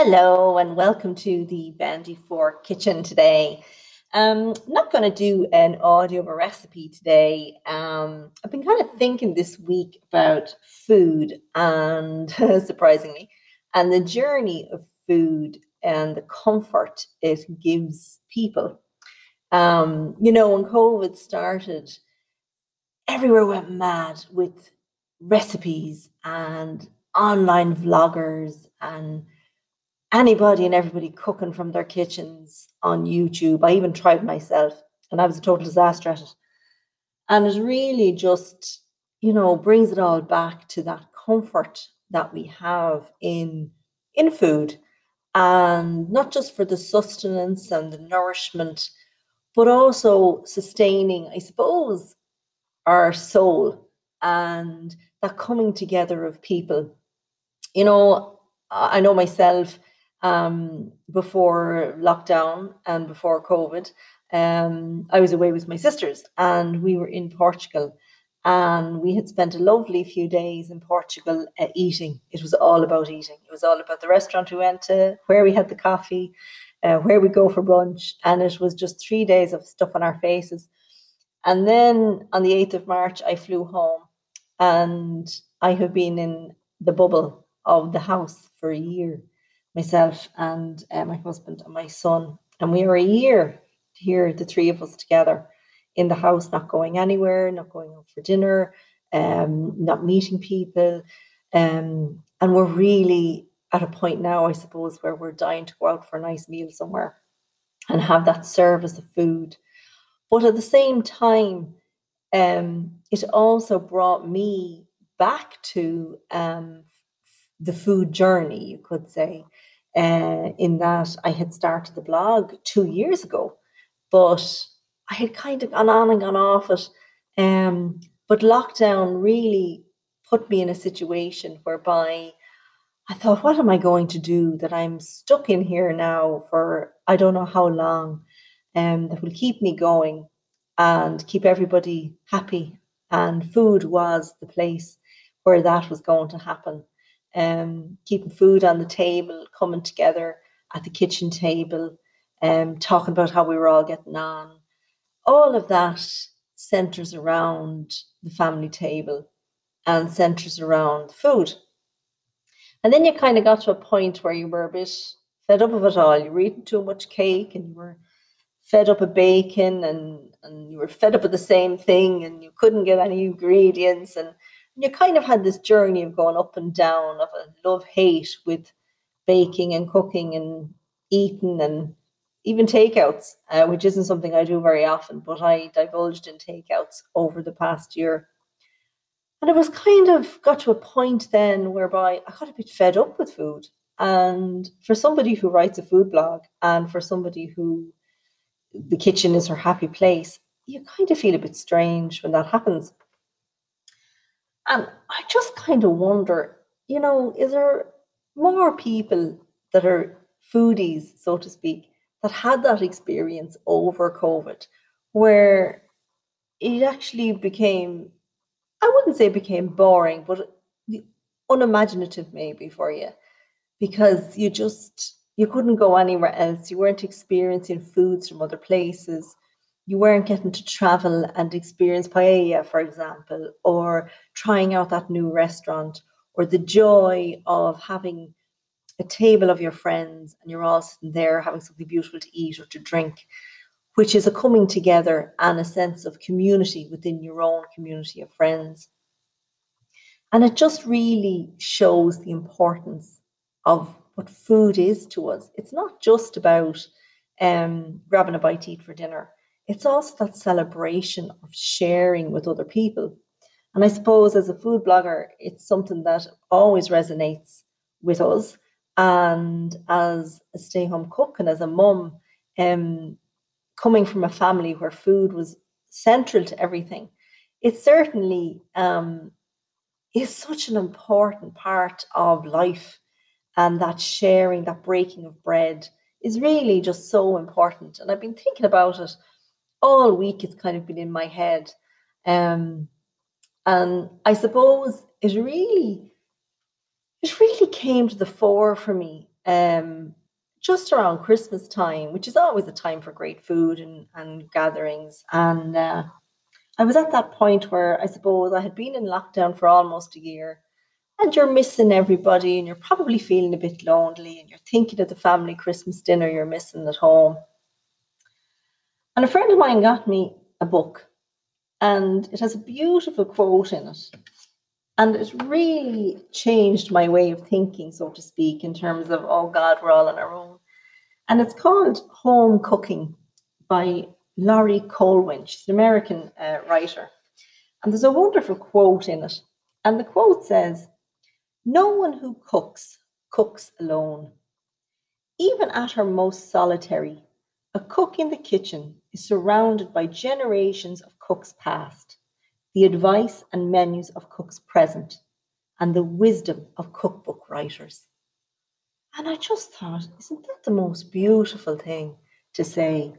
Hello and welcome to the Bendy Fork Kitchen today. Um, I'm not going to do an audio of a recipe today. Um, I've been kind of thinking this week about food and surprisingly, and the journey of food and the comfort it gives people. Um, you know, when COVID started, everywhere went mad with recipes and online vloggers and anybody and everybody cooking from their kitchens on YouTube. I even tried myself and I was a total disaster at it. And it really just, you know, brings it all back to that comfort that we have in in food and not just for the sustenance and the nourishment but also sustaining i suppose our soul and that coming together of people you know i know myself um, before lockdown and before COVID, um, I was away with my sisters and we were in Portugal. And we had spent a lovely few days in Portugal uh, eating. It was all about eating. It was all about the restaurant we went to, where we had the coffee, uh, where we go for brunch. And it was just three days of stuff on our faces. And then on the 8th of March, I flew home and I have been in the bubble of the house for a year myself and uh, my husband and my son. And we were a year here, the three of us together in the house, not going anywhere, not going out for dinner, um, not meeting people. Um, and we're really at a point now, I suppose, where we're dying to go out for a nice meal somewhere and have that service of food. But at the same time, um, it also brought me back to um, the food journey, you could say uh, in that I had started the blog two years ago, but I had kind of gone on and gone off it. Um, but lockdown really put me in a situation whereby I thought, what am I going to do that I'm stuck in here now for I don't know how long um, that will keep me going and keep everybody happy. And food was the place where that was going to happen um, keeping food on the table, coming together at the kitchen table, um, talking about how we were all getting on. All of that centers around the family table and centers around food. And then you kind of got to a point where you were a bit fed up of it all. You were eating too much cake and you were fed up of bacon and, and you were fed up of the same thing and you couldn't get any ingredients and you kind of had this journey of going up and down of a love hate with baking and cooking and eating and even takeouts, uh, which isn't something I do very often, but I divulged in takeouts over the past year. And it was kind of got to a point then whereby I got a bit fed up with food. And for somebody who writes a food blog and for somebody who the kitchen is her happy place, you kind of feel a bit strange when that happens. And I just kind of wonder, you know, is there more people that are foodies, so to speak, that had that experience over COVID where it actually became, I wouldn't say became boring, but unimaginative maybe for you because you just you couldn't go anywhere else. You weren't experiencing foods from other places you weren't getting to travel and experience paella, for example, or trying out that new restaurant, or the joy of having a table of your friends and you're all sitting there having something beautiful to eat or to drink, which is a coming together and a sense of community within your own community of friends. And it just really shows the importance of what food is to us. It's not just about um, grabbing a bite to eat for dinner it's also that celebration of sharing with other people. And I suppose as a food blogger, it's something that always resonates with us. And as a stay home cook and as a mum, um, coming from a family where food was central to everything, it certainly um, is such an important part of life. And that sharing, that breaking of bread is really just so important. And I've been thinking about it all week it's kind of been in my head. Um, and I suppose it really, it really came to the fore for me um, just around Christmas time, which is always a time for great food and, and gatherings. And uh, I was at that point where I suppose I had been in lockdown for almost a year and you're missing everybody and you're probably feeling a bit lonely and you're thinking of the family Christmas dinner you're missing at home. And a friend of mine got me a book and it has a beautiful quote in it. And it really changed my way of thinking, so to speak, in terms of, oh God, we're all on our own. And it's called Home Cooking by Laurie Colwin. She's an American uh, writer. And there's a wonderful quote in it. And the quote says, No one who cooks, cooks alone. Even at her most solitary, a cook in the kitchen is surrounded by generations of cooks past the advice and menus of cooks present, and the wisdom of cookbook writers. And I just thought, isn't that the most beautiful thing to say?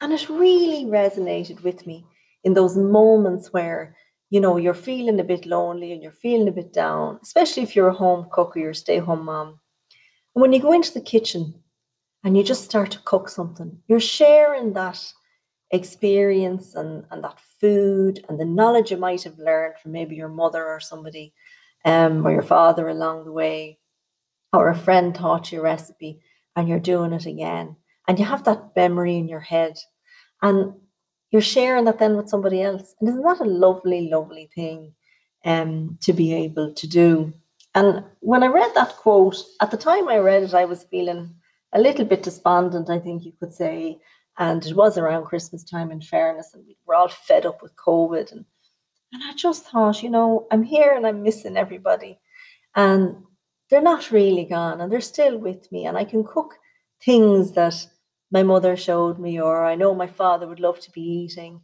And it really resonated with me in those moments where, you know, you're feeling a bit lonely and you're feeling a bit down, especially if you're a home cook or you're a stay home mom. And when you go into the kitchen and you just start to cook something, you're sharing that experience and, and that food and the knowledge you might have learned from maybe your mother or somebody um, or your father along the way, or a friend taught you a recipe and you're doing it again. And you have that memory in your head and you're sharing that then with somebody else. And isn't that a lovely, lovely thing um, to be able to do? And when I read that quote, at the time I read it, I was feeling a little bit despondent, I think you could say. And it was around Christmas time, in fairness, and we were all fed up with COVID. And, and I just thought, you know, I'm here and I'm missing everybody. And they're not really gone and they're still with me. And I can cook things that my mother showed me, or I know my father would love to be eating,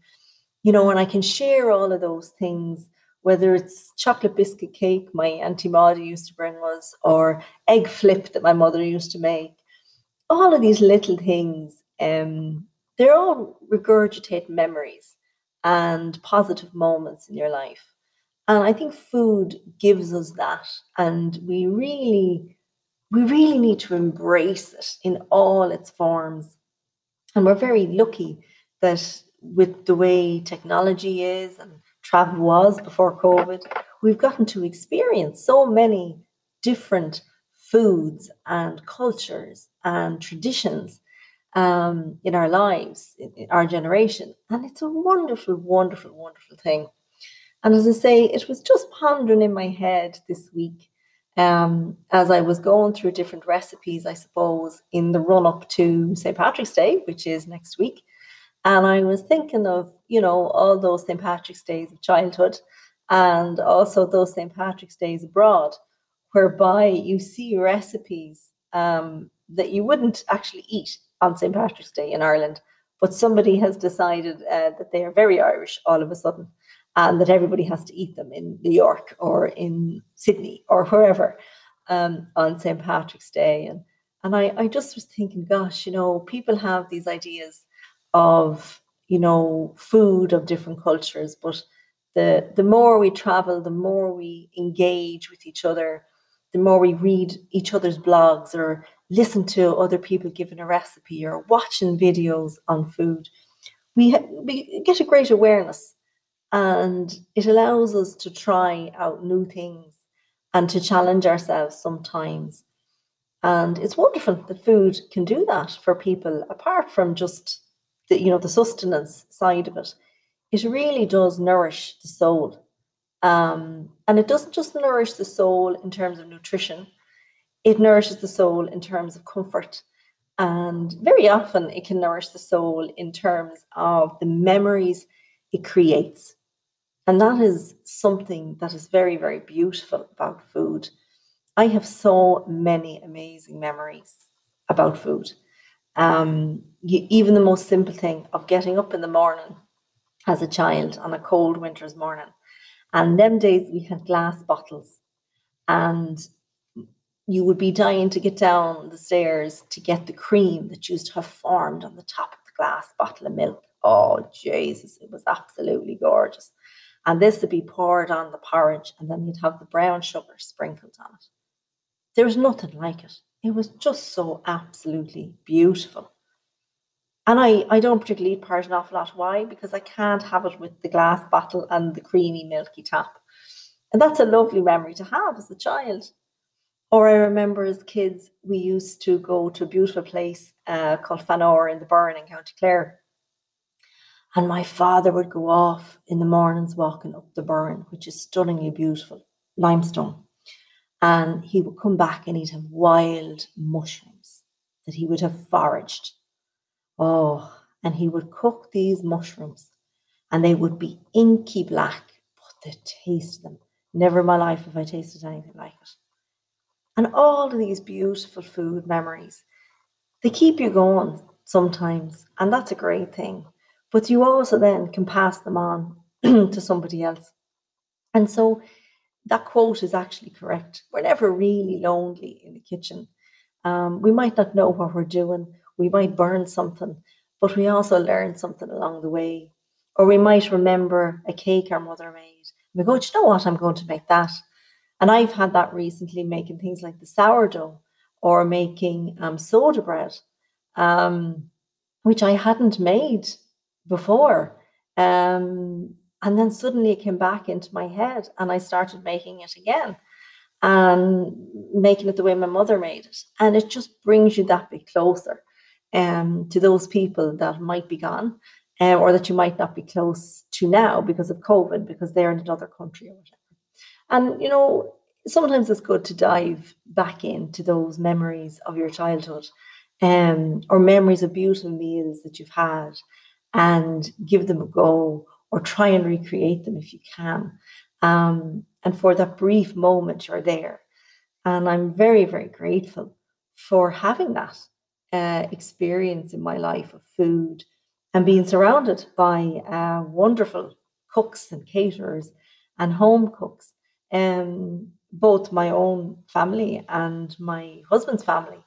you know, and I can share all of those things, whether it's chocolate biscuit cake my Auntie Maudie used to bring us, or egg flip that my mother used to make. All of these little things um, they're all regurgitate memories and positive moments in your life. And I think food gives us that. And we really, we really need to embrace it in all its forms. And we're very lucky that with the way technology is and travel was before COVID, we've gotten to experience so many different foods and cultures and traditions um, in our lives, in, in our generation. And it's a wonderful, wonderful, wonderful thing. And as I say, it was just pondering in my head this week um, as I was going through different recipes, I suppose, in the run up to St. Patrick's Day, which is next week. And I was thinking of, you know, all those St. Patrick's Days of childhood and also those St. Patrick's Days abroad, whereby you see recipes um, that you wouldn't actually eat on St. Patrick's Day in Ireland, but somebody has decided uh, that they are very Irish all of a sudden and that everybody has to eat them in New York or in Sydney or wherever um, on St. Patrick's Day. And, and I, I just was thinking, gosh, you know, people have these ideas of, you know, food of different cultures, but the, the more we travel, the more we engage with each other, the more we read each other's blogs or listen to other people giving a recipe or watching videos on food, we, ha- we get a great awareness and it allows us to try out new things and to challenge ourselves sometimes. And it's wonderful that food can do that for people, apart from just the, you know, the sustenance side of it. It really does nourish the soul. Um, and it doesn't just nourish the soul in terms of nutrition, it nourishes the soul in terms of comfort. And very often it can nourish the soul in terms of the memories it creates. And that is something that is very, very beautiful about food. I have so many amazing memories about food. Um, you, even the most simple thing of getting up in the morning as a child on a cold winter's morning. And them days we had glass bottles and you would be dying to get down the stairs to get the cream that used to have formed on the top of the glass bottle of milk. Oh, Jesus, it was absolutely gorgeous. And this would be poured on the porridge, and then you'd have the brown sugar sprinkled on it. There was nothing like it. It was just so absolutely beautiful. And I, I don't particularly eat porridge an awful lot. Why? Because I can't have it with the glass bottle and the creamy milky tap. And that's a lovely memory to have as a child. Or I remember as kids, we used to go to a beautiful place uh, called Fanore in the Burren in County Clare. And my father would go off in the mornings walking up the Burren, which is stunningly beautiful, limestone. And he would come back and he'd have wild mushrooms that he would have foraged. Oh, and he would cook these mushrooms and they would be inky black, but the taste of them, never in my life have I tasted anything like it. And all of these beautiful food memories, they keep you going sometimes, and that's a great thing but you also then can pass them on to somebody else. And so that quote is actually correct. We're never really lonely in the kitchen. Um, we might not know what we're doing, we might burn something, but we also learn something along the way. Or we might remember a cake our mother made. We go, you know what? I'm going to make that. And I've had that recently, making things like the sourdough or making um, soda bread, um, which I hadn't made before. Um, and then suddenly it came back into my head and I started making it again and making it the way my mother made it. And it just brings you that bit closer um, to those people that might be gone um, or that you might not be close to now because of COVID, because they're in another country or whatever. And, you know, sometimes it's good to dive back into those memories of your childhood um, or memories of beautiful meals that you've had and give them a go or try and recreate them if you can. Um, and for that brief moment, you're there. And I'm very, very grateful for having that uh, experience in my life of food and being surrounded by uh, wonderful cooks and caterers and home cooks, um, both my own family and my husband's family,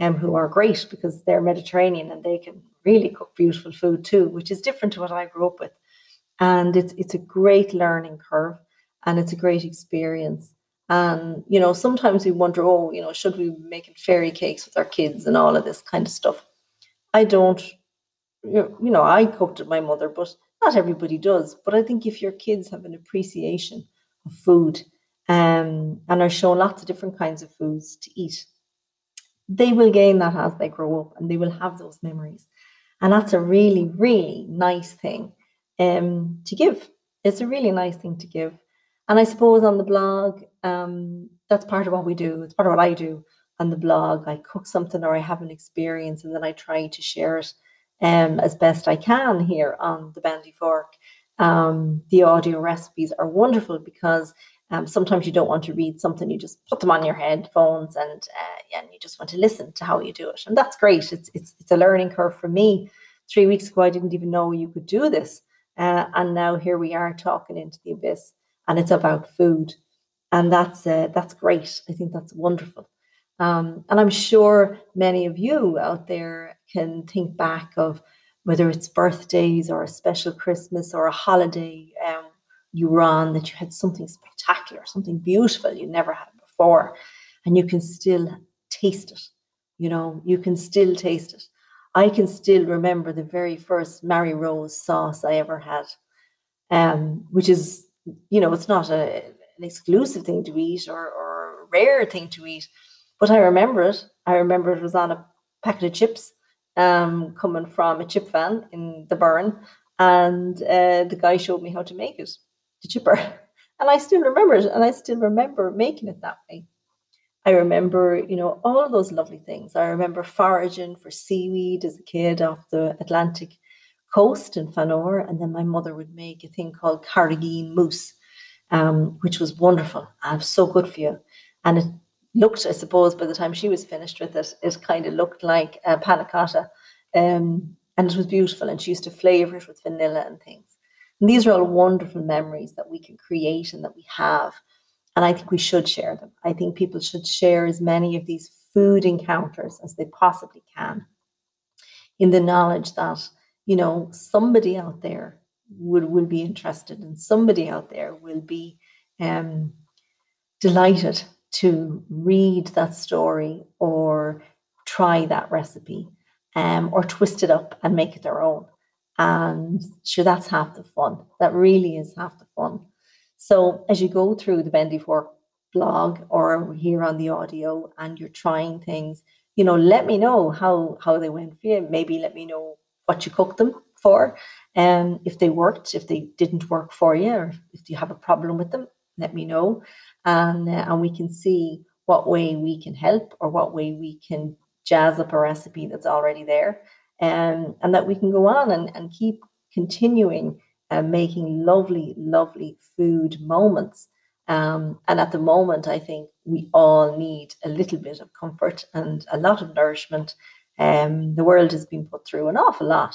um, who are great because they're Mediterranean and they can really cook beautiful food too, which is different to what I grew up with. And it's it's a great learning curve and it's a great experience. And you know, sometimes we wonder, oh, you know, should we be making fairy cakes with our kids and all of this kind of stuff? I don't, you know, I cooked with my mother, but not everybody does. But I think if your kids have an appreciation of food um, and are shown lots of different kinds of foods to eat, they will gain that as they grow up and they will have those memories. And that's a really, really nice thing um, to give. It's a really nice thing to give. And I suppose on the blog, um, that's part of what we do. It's part of what I do on the blog. I cook something or I have an experience and then I try to share it um, as best I can here on the Bendy Fork. Um, the audio recipes are wonderful because um, sometimes you don't want to read something, you just put them on your headphones and uh, and you just want to listen to how you do it, and that's great. It's it's it's a learning curve for me. Three weeks ago, I didn't even know you could do this, uh, and now here we are talking into the abyss, and it's about food, and that's uh, that's great. I think that's wonderful, um, and I'm sure many of you out there can think back of whether it's birthdays or a special Christmas or a holiday. Um, you were on that you had something spectacular, something beautiful you never had before, and you can still taste it. You know, you can still taste it. I can still remember the very first Marie Rose sauce I ever had, um, which is, you know, it's not a, an exclusive thing to eat or, or a rare thing to eat, but I remember it. I remember it was on a packet of chips um, coming from a chip van in the Burren, and uh, the guy showed me how to make it the chipper. And I still remember it, and I still remember making it that way. I remember, you know, all those lovely things. I remember foraging for seaweed as a kid off the Atlantic coast in Fanore, and then my mother would make a thing called Carrageen mousse, um, which was wonderful and so good for you. And it looked, I suppose, by the time she was finished with it, it kind of looked like a panna cotta, um, and it was beautiful. And she used to flavour it with vanilla and things. And these are all wonderful memories that we can create and that we have. And I think we should share them. I think people should share as many of these food encounters as they possibly can in the knowledge that, you know, somebody out there would will be interested and somebody out there will be um, delighted to read that story or try that recipe um, or twist it up and make it their own. And sure, that's half the fun. That really is half the fun. So as you go through the Bendy Fork blog or here on the audio and you're trying things, you know, let me know how how they went for you. Maybe let me know what you cook them for. And if they worked, if they didn't work for you, or if you have a problem with them, let me know. And, uh, and we can see what way we can help or what way we can jazz up a recipe that's already there. Um, and that we can go on and, and keep continuing uh, making lovely, lovely food moments. Um, and at the moment, I think we all need a little bit of comfort and a lot of nourishment. Um, the world has been put through an awful lot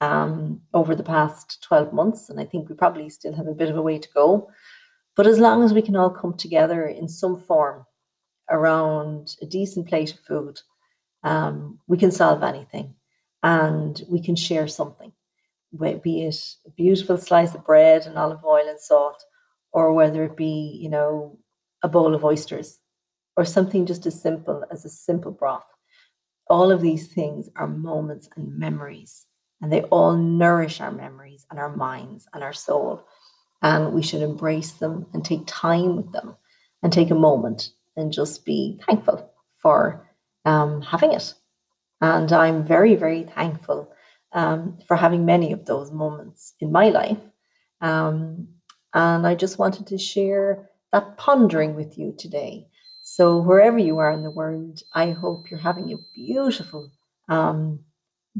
um, over the past 12 months, and I think we probably still have a bit of a way to go. But as long as we can all come together in some form around a decent plate of food, um, we can solve anything and we can share something, be it a beautiful slice of bread and olive oil and salt, or whether it be, you know, a bowl of oysters or something just as simple as a simple broth. All of these things are moments and memories, and they all nourish our memories and our minds and our soul and we should embrace them and take time with them and take a moment and just be thankful for um, having it. And I'm very, very thankful um, for having many of those moments in my life. Um, and I just wanted to share that pondering with you today. So, wherever you are in the world, I hope you're having a beautiful um,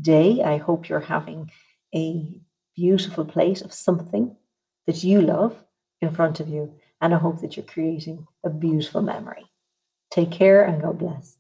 day. I hope you're having a beautiful plate of something that you love in front of you. And I hope that you're creating a beautiful memory. Take care and God bless.